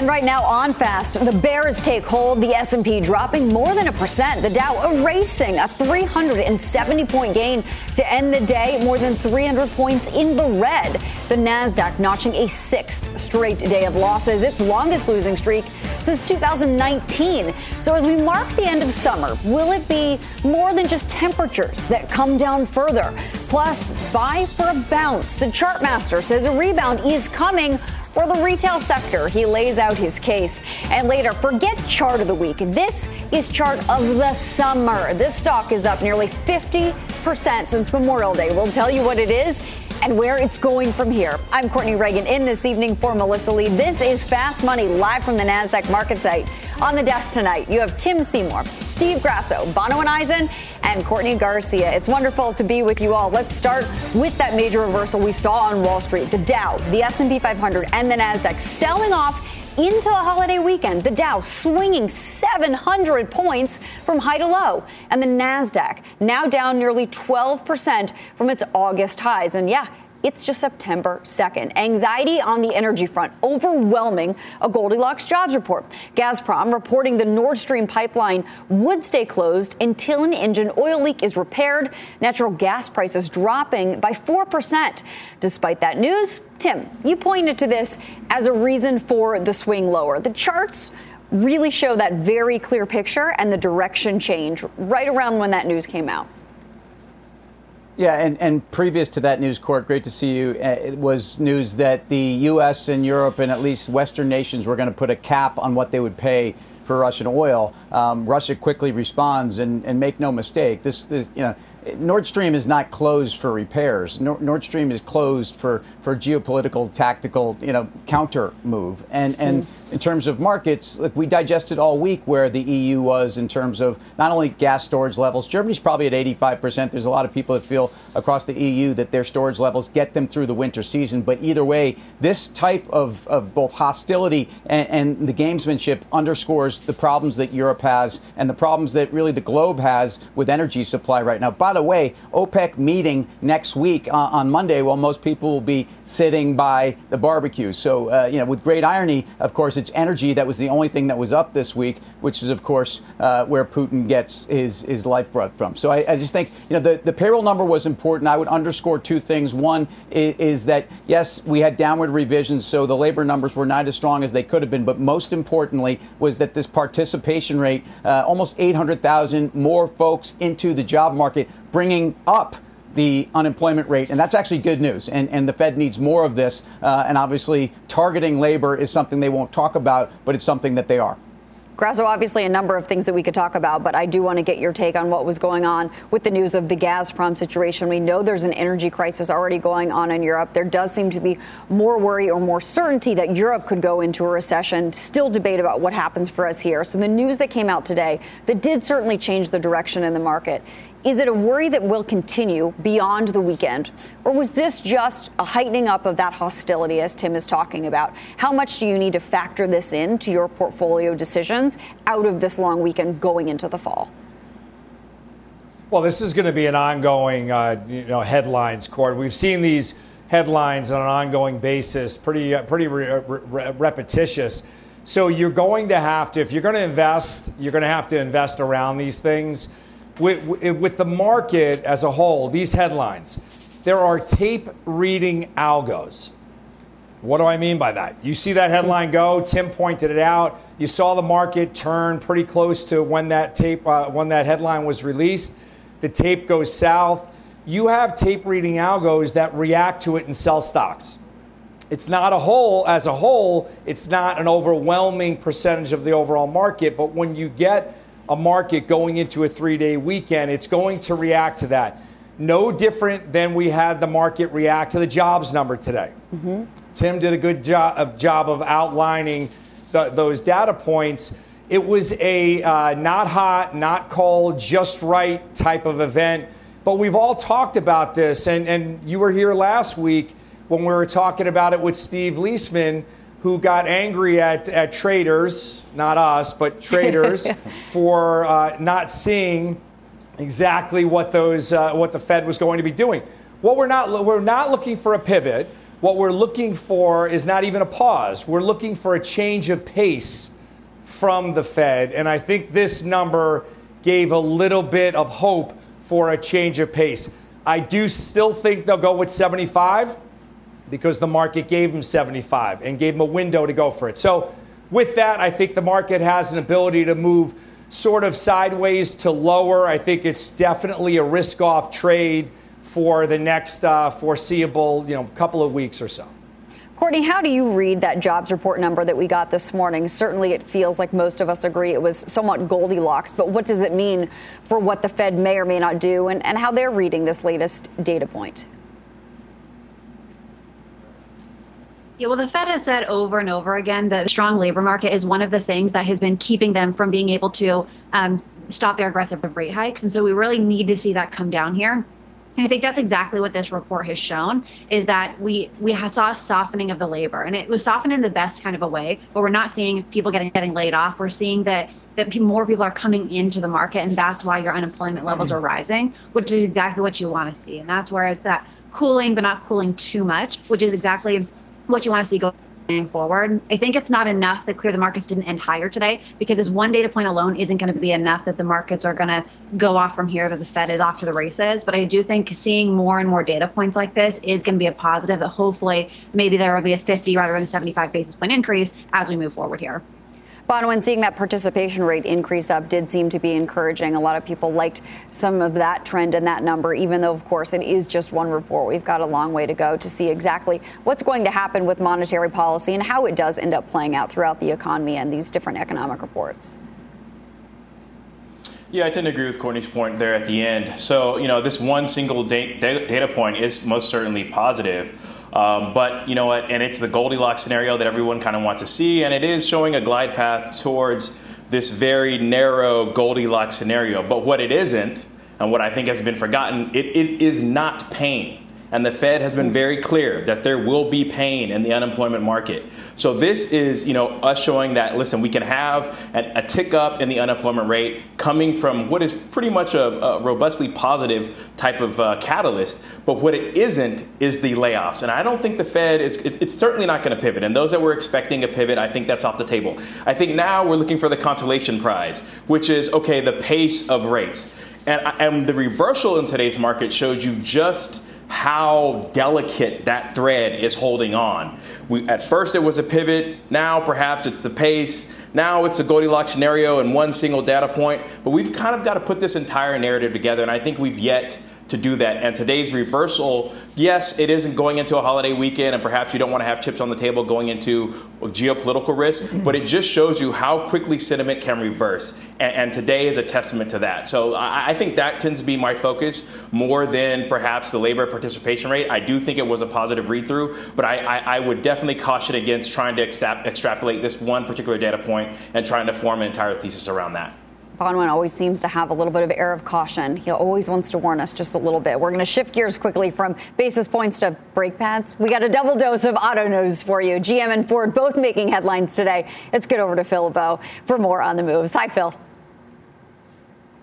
And right now on fast, the bears take hold. The S&P dropping more than a percent. The Dow erasing a 370 point gain to end the day, more than 300 points in the red. The Nasdaq notching a sixth straight day of losses, its longest losing streak since 2019. So as we mark the end of summer, will it be more than just temperatures that come down further? Plus, buy for a bounce. The chartmaster says a rebound is coming for the retail sector. He lays out his case. And later, forget chart of the week. This is chart of the summer. This stock is up nearly 50% since Memorial Day. We'll tell you what it is and where it's going from here. I'm Courtney Reagan in this evening for Melissa Lee. This is Fast Money live from the NASDAQ market site. On the desk tonight, you have Tim Seymour, Steve Grasso, Bonawyn Eison, and Courtney Garcia. It's wonderful to be with you all. Let's start with that major reversal we saw on Wall Street. The Dow, the S&P 500, and the Nasdaq selling off into the holiday weekend. The Dow swinging 700 points from high to low, and the Nasdaq now down nearly 12% from its August highs. And yeah, it's just September 2nd. Anxiety on the energy front overwhelming a Goldilocks jobs report. Gazprom reporting the Nord Stream pipeline would stay closed until an engine oil leak is repaired. Natural gas prices dropping by 4%. Despite that news, Tim, you pointed to this as a reason for the swing lower. The charts really show that very clear picture and the direction change right around when that news came out. Yeah, and, and previous to that news, Court, great to see you. Uh, it was news that the U.S. and Europe and at least Western nations were going to put a cap on what they would pay for Russian oil. Um, Russia quickly responds, and, and make no mistake, this, this you know Nord Stream is not closed for repairs. Nord Stream is closed for, for geopolitical, tactical, you know, counter move. And and in terms of markets, we digested all week where the EU was in terms of not only gas storage levels. Germany's probably at 85 percent. There's a lot of people that feel across the EU that their storage levels get them through the winter season. But either way, this type of, of both hostility and, and the gamesmanship underscores the problems that Europe has and the problems that really the globe has with energy supply right now. By by the way, OPEC meeting next week uh, on Monday, while most people will be sitting by the barbecue. So, uh, you know, with great irony, of course, it's energy that was the only thing that was up this week, which is, of course, uh, where Putin gets his, his lifeblood from. So I, I, just think, you know, the, the payroll number was important. I would underscore two things. One is, is that, yes, we had downward revisions, so the labor numbers were not as strong as they could have been. But most importantly was that this participation rate, uh, almost 800,000 more folks into the job market, bringing up the unemployment rate, and that's actually good news. And, and the Fed needs more of this. Uh, and obviously, targeting labor is something they won't talk about, but it's something that they are. Grasso, obviously a number of things that we could talk about, but I do want to get your take on what was going on with the news of the Gazprom situation. We know there's an energy crisis already going on in Europe. There does seem to be more worry or more certainty that Europe could go into a recession. Still debate about what happens for us here. So the news that came out today that did certainly change the direction in the market is it a worry that will continue beyond the weekend? Or was this just a heightening up of that hostility as Tim is talking about? How much do you need to factor this in to your portfolio decisions out of this long weekend going into the fall? Well, this is going to be an ongoing, uh, you know, headlines court. We've seen these headlines on an ongoing basis, pretty, uh, pretty re- re- repetitious. So you're going to have to, if you're going to invest, you're going to have to invest around these things with, with the market as a whole, these headlines, there are tape reading algos. What do I mean by that? You see that headline go. Tim pointed it out. You saw the market turn pretty close to when that tape, uh, when that headline was released. The tape goes south. You have tape reading algos that react to it and sell stocks. It's not a whole as a whole. It's not an overwhelming percentage of the overall market. But when you get a market going into a three day weekend, it's going to react to that. no different than we had the market react to the jobs number today. Mm-hmm. Tim did a good job, job of outlining the, those data points. It was a uh, not hot, not cold, just right type of event. But we've all talked about this, and, and you were here last week when we were talking about it with Steve Liesman, who got angry at, at traders, not us, but traders, for uh, not seeing exactly what those uh, what the Fed was going to be doing. What we're not we're not looking for a pivot. What we're looking for is not even a pause. We're looking for a change of pace from the Fed, and I think this number gave a little bit of hope for a change of pace. I do still think they'll go with 75 because the market gave them 75 and gave them a window to go for it. So, with that, I think the market has an ability to move sort of sideways to lower. I think it's definitely a risk off trade for the next uh, foreseeable, you know, couple of weeks or so. Courtney, how do you read that jobs report number that we got this morning? Certainly, it feels like most of us agree it was somewhat Goldilocks, but what does it mean for what the Fed may or may not do and, and how they're reading this latest data point? Yeah, well, the Fed has said over and over again that the strong labor market is one of the things that has been keeping them from being able to um, stop their aggressive rate hikes. And so we really need to see that come down here. And I think that's exactly what this report has shown is that we we saw a softening of the labor, and it was softened in the best kind of a way. But we're not seeing people getting getting laid off. We're seeing that that more people are coming into the market, and that's why your unemployment levels are rising, which is exactly what you want to see. And that's where it's that cooling, but not cooling too much, which is exactly what you want to see going forward. I think it's not enough that clear the markets didn't end higher today because this one data point alone isn't going to be enough that the markets are going to go off from here that the Fed is off to the races. But I do think seeing more and more data points like this is going to be a positive that hopefully maybe there will be a 50 rather than a 75 basis point increase as we move forward here. Bonawyn, seeing that participation rate increase up did seem to be encouraging. A lot of people liked some of that trend and that number, even though, of course, it is just one report. We've got a long way to go to see exactly what's going to happen with monetary policy and how it does end up playing out throughout the economy and these different economic reports. Yeah, I tend to agree with Courtney's point there at the end. So, you know, this one single data point is most certainly positive. Um, but you know what? And it's the Goldilocks scenario that everyone kind of wants to see, and it is showing a glide path towards this very narrow Goldilocks scenario. But what it isn't, and what I think has been forgotten, it, it is not pain. And the Fed has been very clear that there will be pain in the unemployment market. So this is, you know, us showing that listen, we can have a, tick up in the unemployment rate coming from what is pretty much a, a robustly positive type of uh, catalyst. But what it isn't is the layoffs. And I don't think the Fed is. It's, it's certainly not going to pivot. And those that were expecting a pivot, I think that's off the table. I think now we're looking for the consolation prize, which is okay, the pace of rates. And, and the reversal in today's market showed you just how delicate that thread is holding on. We, at first, it was a pivot. Now, perhaps it's the pace. Now, it's a Goldilocks scenario and one single data point. But we've kind of got to put this entire narrative together, and I think we've yet to do that. And today's reversal, yes, it isn't going into a holiday weekend, and perhaps you don't want to have chips on the table going into geopolitical risk, mm-hmm. but it just shows you how quickly sentiment can reverse. And, and today is a testament to that. So I, I, think that tends to be my focus more than perhaps the labor participation rate. I do think it was a positive read through, but I, I, I would definitely caution against trying to extrapolate this one particular data point and trying to form an entire thesis around that. Bonawyn always seems to have a little bit of air of caution. He always wants to warn us just a little bit. We're going to shift gears quickly from basis points to brake pads. We got a double dose of auto news for you. GM and Ford both making headlines today. Let's get over to Phil for more on the moves. Hi, Phil.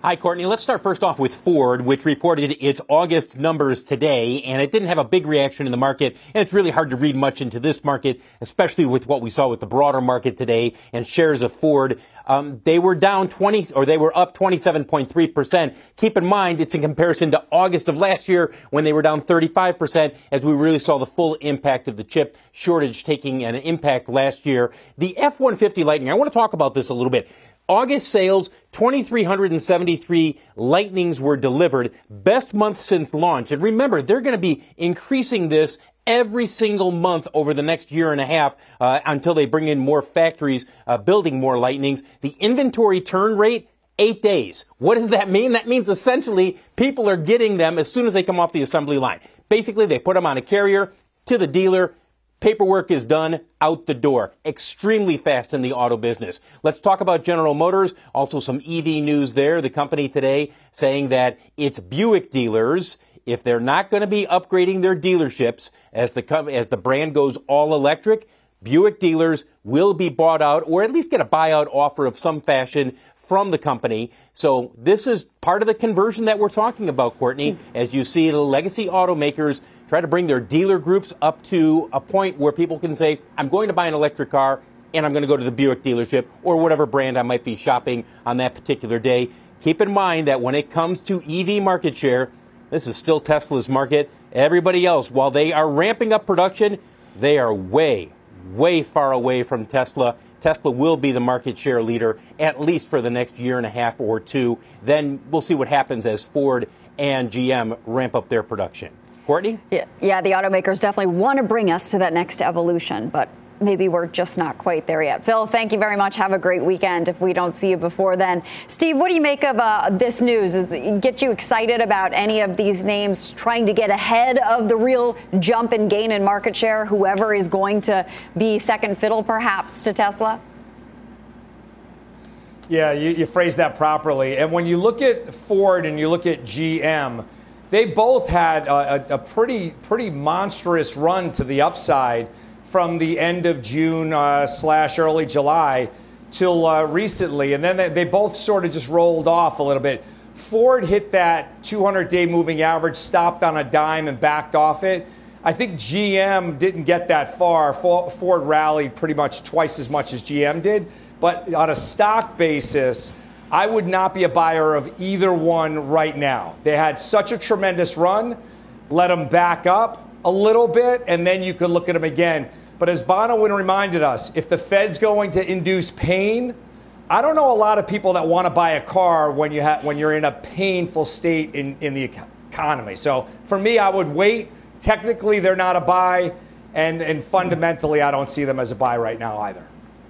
Hi, Courtney. Let's start first off with Ford, which reported its August numbers today, and it didn't have a big reaction in the market. And it's really hard to read much into this market, especially with what we saw with the broader market today and shares of Ford. Um, they were down 20, or they were up 27.3%. Keep in mind, it's in comparison to August of last year when they were down 35%, as we really saw the full impact of the chip shortage taking an impact last year. The F-150 Lightning, I want to talk about this a little bit. August sales, 2,373 Lightnings were delivered. Best month since launch. And remember, they're going to be increasing this every single month over the next year and a half uh, until they bring in more factories uh, building more Lightnings. The inventory turn rate eight days. What does that mean? That means essentially people are getting them as soon as they come off the assembly line. Basically, they put them on a carrier to the dealer. Paperwork is done out the door. Extremely fast in the auto business. Let's talk about General Motors. Also some EV news there. The company today saying that its Buick dealers, if they're not going to be upgrading their dealerships as the, as the brand goes all electric, Buick dealers will be bought out or at least get a buyout offer of some fashion from the company. So this is part of the conversion that we're talking about, Courtney, as you see the legacy automakers try to bring their dealer groups up to a point where people can say, I'm going to buy an electric car and I'm going to go to the Buick dealership or whatever brand I might be shopping on that particular day. Keep in mind that when it comes to EV market share, this is still Tesla's market. Everybody else, while they are ramping up production, they are way, way far away from Tesla. Tesla will be the market share leader at least for the next year and a half or two. Then we'll see what happens as Ford and GM ramp up their production. Courtney? Yeah, yeah, the automakers definitely want to bring us to that next evolution, but maybe we're just not quite there yet. Phil, thank you very much. Have a great weekend if we don't see you before then. Steve, what do you make of uh, this news? Is it get you excited about any of these names trying to get ahead of the real jump and gain in market share, whoever is going to be second fiddle perhaps to Tesla? Yeah, you, you phrased that properly. And when you look at Ford and you look at GM, they both had a, a, pretty pretty monstrous run to the upside from the end of June uh, slash early July till uh, recently, and then they, they both sort of just rolled off a little bit. Ford hit that 200 day moving average, stopped on a dime, and backed off it. I think GM didn't get that far. Ford rallied pretty much twice as much as GM did. But on a stock basis, I would not be a buyer of either one right now. They had such a tremendous run. Let them back up a little bit, and then you could look at them again. But as Bonawyn reminded us, if the Fed's going to induce pain, I don't know a lot of people that want to buy a car when, you ha- when you're in a painful state in, in the economy. So for me, I would wait. Technically, they're not a buy, and, and fundamentally, I don't see them as a buy right now either.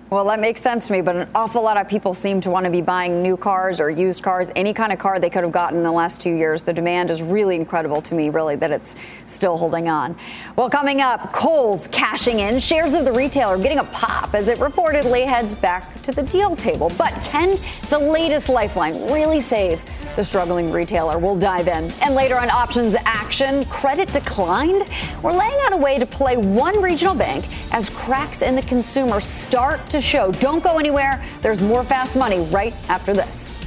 Well, that makes sense to me, but an awful lot of people seem to want to be buying new cars or used cars, any kind of car they could have gotten in the last two years. The demand is really incredible to me, really, that it's still holding on. Well, coming up, Kohl's cashing in. Shares of the retailer getting a pop as it reportedly heads back to the deal table. But can the latest lifeline really save the struggling retailer. We'll dive in. And later on options action, credit declined. We're laying out a way to play one regional bank as cracks in the consumer start to show. Don't go anywhere. There's more fast money right after this.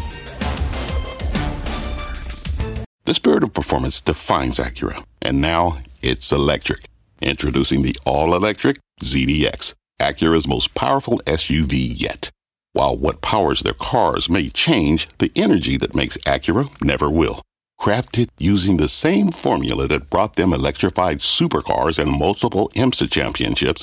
The spirit of performance defines Acura, and now it's electric. Introducing the all electric ZDX, Acura's most powerful SUV yet. While what powers their cars may change, the energy that makes Acura never will. Crafted using the same formula that brought them electrified supercars and multiple IMSA championships,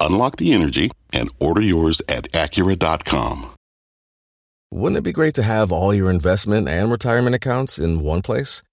Unlock the energy and order yours at Acura.com. Wouldn't it be great to have all your investment and retirement accounts in one place?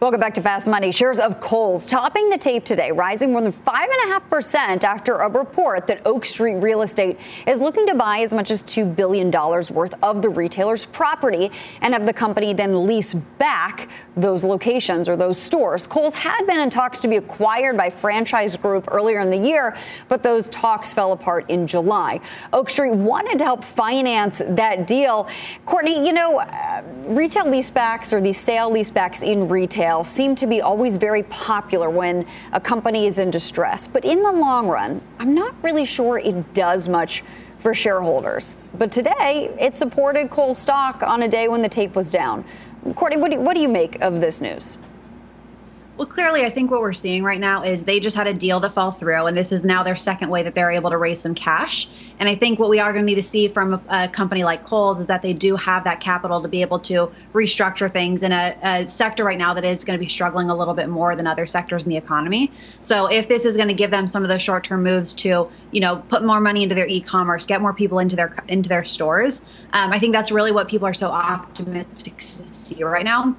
Welcome back to Fast Money. Shares of Kohl's topping the tape today, rising more than 5.5% after a report that Oak Street Real Estate is looking to buy as much as $2 billion worth of the retailer's property and have the company then lease back those locations or those stores. Kohl's had been in talks to be acquired by Franchise Group earlier in the year, but those talks fell apart in July. Oak Street wanted to help finance that deal. Courtney, you know, uh, retail leasebacks or these sale leasebacks in retail seem to be always very popular when a company is in distress. But in the long run, I'm not really sure it does much for shareholders. But today, it supported Kohl's stock on a day when the tape was down. Courtney, what do, what do you make of this news? Well, clearly, I think what we're seeing right now is they just had a deal that fell through, and this is now their second way that they're able to raise some cash. And I think what we are going to need to see from a, a company like Kohl's is that they do have that capital to be able to restructure things in a, a sector right now that is going to be struggling a little bit more than other sectors in the economy. So if this is going to give them some of those short-term moves to, you know, put more money into their e-commerce, get more people into their into their stores, um, I think that's really what people are so optimistic to see right now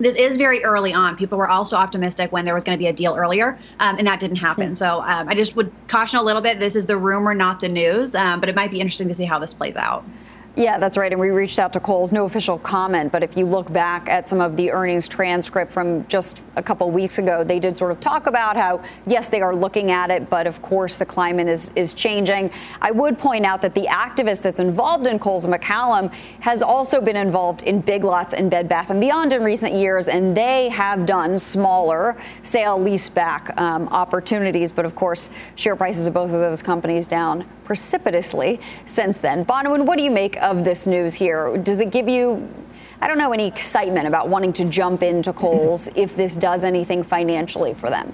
this is very early on. People were also optimistic when there was going to be a deal earlier, um, and that didn't happen. Hmm. So um, I just would caution a little bit. This is the rumor, not the news, um, but it might be interesting to see how this plays out. Yeah, that's right. And we reached out to Kohl's, no official comment. But if you look back at some of the earnings transcript from just a couple weeks ago, they did sort of talk about how, yes, they are looking at it, but of course the climate is, is changing. I would point out that the activist that's involved in Kohl's Macellum has also been involved in Big Lots and Bed Bath and Beyond in recent years, and they have done smaller sale leaseback um, opportunities. But of course, share prices of both of those companies down precipitously since then. Bonawyn, what do you make of this news here? Does it give you I don't know any excitement about wanting to jump into Kohl's if this does anything financially for them.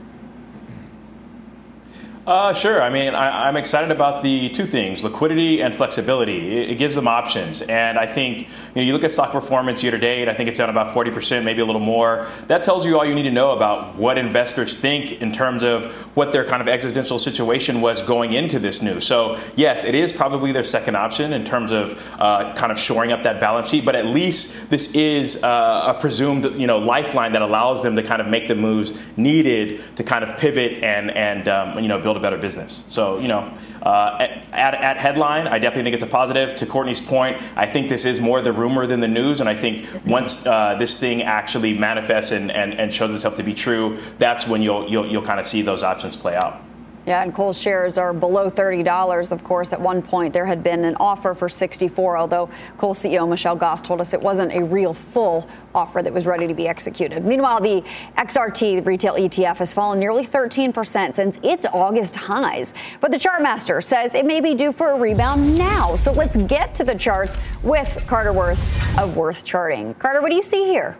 Uh, sure. I mean, I, am excited about the two things: liquidity and flexibility. It, it, gives them options, and I think you, know, you look at stock performance year to date. I think it's down about 40 percent, maybe a little more. That tells you all you need to know about what investors think in terms of what their kind of existential situation was going into this news. So, yes, it is probably their second option in terms of uh, kind of shoring up that balance sheet. But at least this is uh, a presumed you know lifeline that allows them to kind of make the moves needed to kind of pivot and and um, you know build build a better business. So, you know, uh, at, at, headline, I definitely think it's a positive. To Courtney's point, I think this is more the rumor than the news. And I think once uh, this thing actually manifests and, and, and shows itself to be true, that's when you'll, you'll, you'll kind of see those options play out. Yeah, and Kohl's shares are below $30. Of course, at one point there had been an offer for 64, although Kohl's CEO Michelle Gass told us it wasn't a real full offer that was ready to be executed. Meanwhile, the XRT retail ETF has fallen nearly 13% since its August highs. But the chartmaster says it may be due for a rebound now. So let's get to the charts with Carter Worth of Worth Charting. Carter, what do you see here?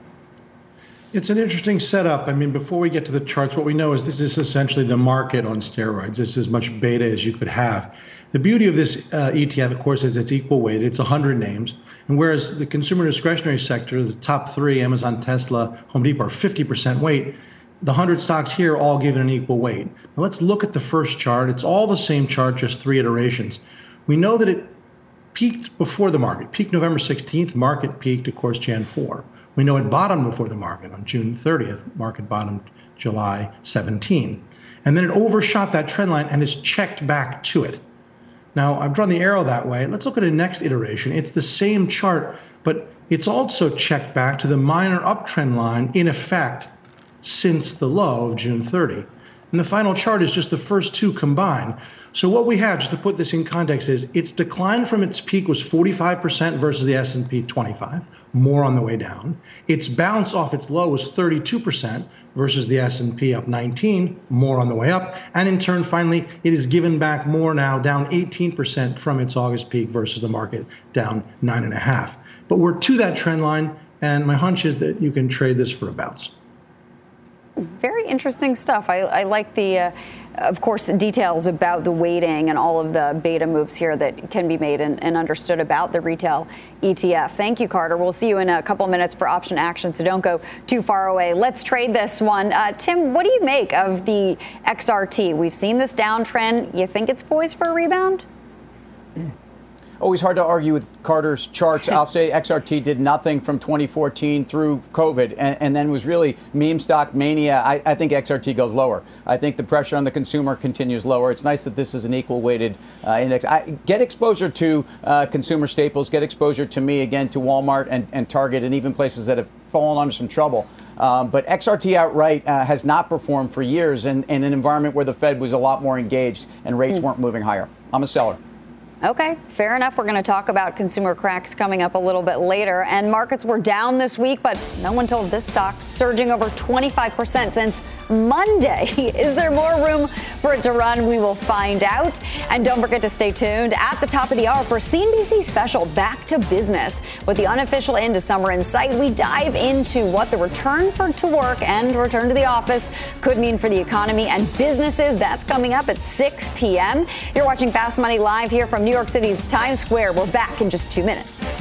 It's an interesting setup. I mean, before we get to the charts, what we know is this is essentially the market on steroids. It's as much beta as you could have. The beauty of this uh, ETF, of course, is it's equal weight. It's 100 names. And whereas the consumer discretionary sector, the top three, Amazon, Tesla, Home Depot, are 50% weight, the 100 stocks here are all given an equal weight. Now let's look at the first chart. It's all the same chart, just three iterations. We know that it peaked before the market, peaked November 16th, market peaked, of course, Jan 4. We know it bottomed before the market on June 30th. Market bottomed July 17. And then it overshot that trend line and is checked back to it. Now, I've drawn the arrow that way. Let's look at a next iteration. It's the same chart, but it's also checked back to the minor uptrend line in effect since the low of June 30. And the final chart is just the first two combined. So what we have, just to put this in context, is its decline from its peak was 45% versus the S&P 25, more on the way down. Its bounce off its low was 32% versus the S&P up 19, more on the way up. And in turn, finally, it is given back more now, down 18% from its August peak versus the market down nine and a half. But we're to that trend line, and my hunch is that you can trade this for a bounce. Very interesting stuff. I, I like the, uh, of course, details about the weighting and all of the beta moves here that can be made and, and, understood about the retail ETF. Thank you, Carter. We'll see you in a couple minutes for option action, so don't go too far away. Let's trade this one. Uh, Tim, what do you make of the XRT? We've seen this downtrend. You think it's poised for a rebound? always hard to argue with Carter's charts. I'll say XRT did nothing from 2014 through COVID and, and then was really meme stock mania. I, I, think XRT goes lower. I think the pressure on the consumer continues lower. It's nice that this is an equal weighted uh, index. I, get exposure to uh, consumer staples, get exposure to me again to Walmart and, and Target and even places that have fallen under some trouble. Um, but XRT outright uh, has not performed for years in, in, an environment where the Fed was a lot more engaged and rates mm. weren't moving higher. I'm a seller. Okay, fair enough. We're going to talk about consumer cracks coming up a little bit later. And markets were down this week, but no one told this stock surging over 25% since Monday. Is there more room for it to run? We will find out. And don't forget to stay tuned at the top of the hour for CNBC special Back to Business. With the unofficial end of summer in sight, we dive into what the return for, to work and return to the office could mean for the economy and businesses. That's coming up at 6 p.m. You're watching Fast Money live here from New York City's Times Square. We're back in just two minutes.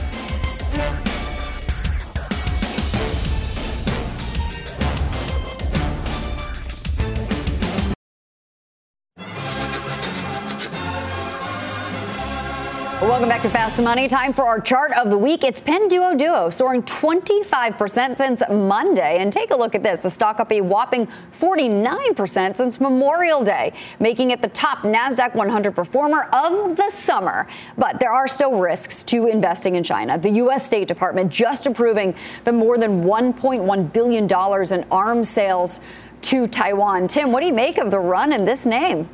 Welcome back to Fast Money. Time for our chart of the week. It's Pinduoduo soaring 25% since Monday. And take a look at this. The stock up a whopping 49% since Memorial Day, making it the top NASDAQ 100 performer of the summer. But there are still risks to investing in China. The U.S. State Department just approving the more than $1.1 billion in arms sales to Taiwan. Tim, what do you make of the run in this name?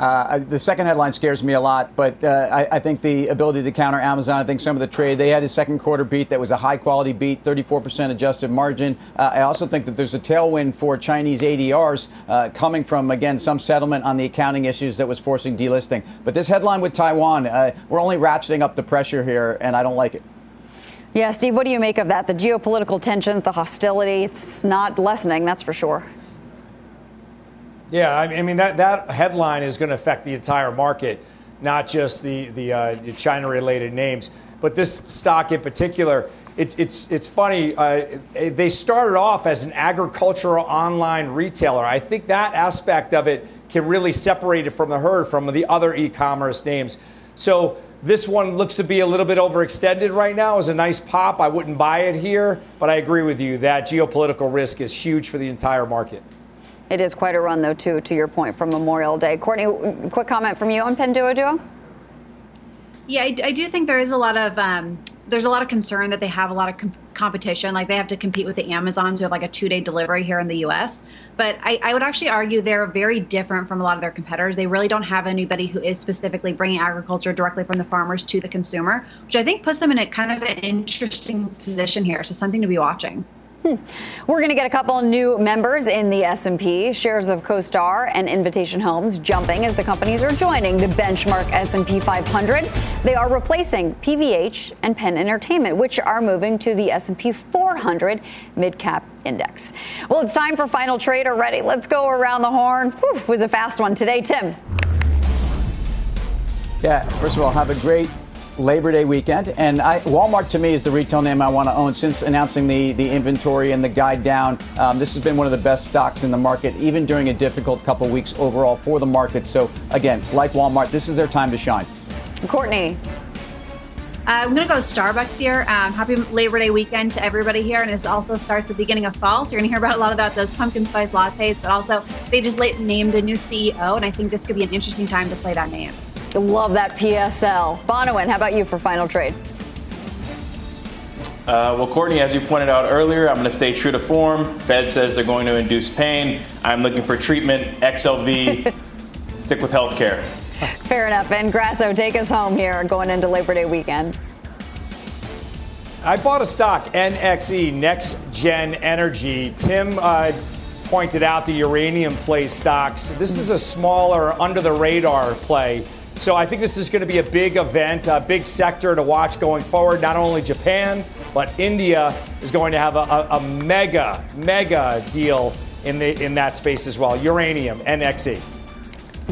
Uh, the second headline scares me a lot, but uh, I, I, think the ability to counter Amazon, I think some of the trade, they had a second quarter beat that was a high quality beat, 34% adjusted margin. Uh, I also think that there's a tailwind for Chinese ADRs uh, coming from, again, some settlement on the accounting issues that was forcing delisting. But this headline with Taiwan, uh, we're only ratcheting up the pressure here, and I don't like it. Yeah, Steve, what do you make of that? The geopolitical tensions, the hostility, it's not lessening, that's for sure. Yeah, I mean that that headline is going to affect the entire market, not just the the uh, China-related names, but this stock in particular. It's it's it's funny. Uh, they started off as an agricultural online retailer. I think that aspect of it can really separate it from the herd from the other e-commerce names. So this one looks to be a little bit overextended right now. Is a nice pop. I wouldn't buy it here, but I agree with you that geopolitical risk is huge for the entire market. It is quite a run, though, too, to your point from Memorial Day. Courtney, quick comment from you on Pinduoduo? Yeah, I, I, do think there is a lot of um, there's a lot of concern that they have a lot of com- competition. Like they have to compete with the Amazons who have like a two day delivery here in the U.S. But I, I, would actually argue they're very different from a lot of their competitors. They really don't have anybody who is specifically bringing agriculture directly from the farmers to the consumer, which I think puts them in a kind of an interesting position here. So something to be watching. Hmm. We're going to get a couple new members in the S&P. Shares of CoStar and Invitation Homes jumping as the companies are joining the benchmark S&P 500. They are replacing PVH and Penn Entertainment, which are moving to the S&P 400 mid-cap index. Well, it's time for final trade already. Let's go around the horn. Whew, was a fast one today, Tim. Yeah, first of all, have a great Labor Day weekend. And I, Walmart to me is the retail name I want to own since announcing the, the inventory and the guide down. Um, this has been one of the best stocks in the market, even during a difficult couple weeks overall for the market. So, again, like Walmart, this is their time to shine. Courtney. Uh, I'm going to go Starbucks here. Um, happy Labor Day weekend to everybody here. And it also starts the beginning of fall. So you're going to hear about a lot about those pumpkin spice lattes. But also, they just named a new CEO. And I think this could be an interesting time to play that name. Love that PSL. Bonawyn, how about you for final trade? Uh, well, Courtney, as you pointed out earlier, I'm going to stay true to form. Fed says they're going to induce pain. I'm looking for treatment. XLV, stick with healthcare. Fair enough. And Grasso, take us home here going into Labor Day weekend. I bought a stock, NXE, Next Gen Energy. Tim uh, pointed out the uranium play stocks. This is a smaller, under the radar play. So I think this is going to be a big event, a big sector to watch going forward. Not only Japan, but India is going to have a, a, a mega, mega deal in the in that space as well. Uranium, NXE.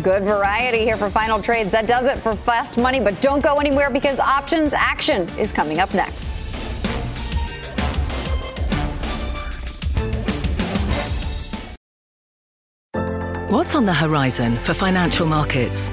Good variety here for final trades. That does it for fast money, but don't go anywhere because options action is coming up next. What's on the horizon for financial markets?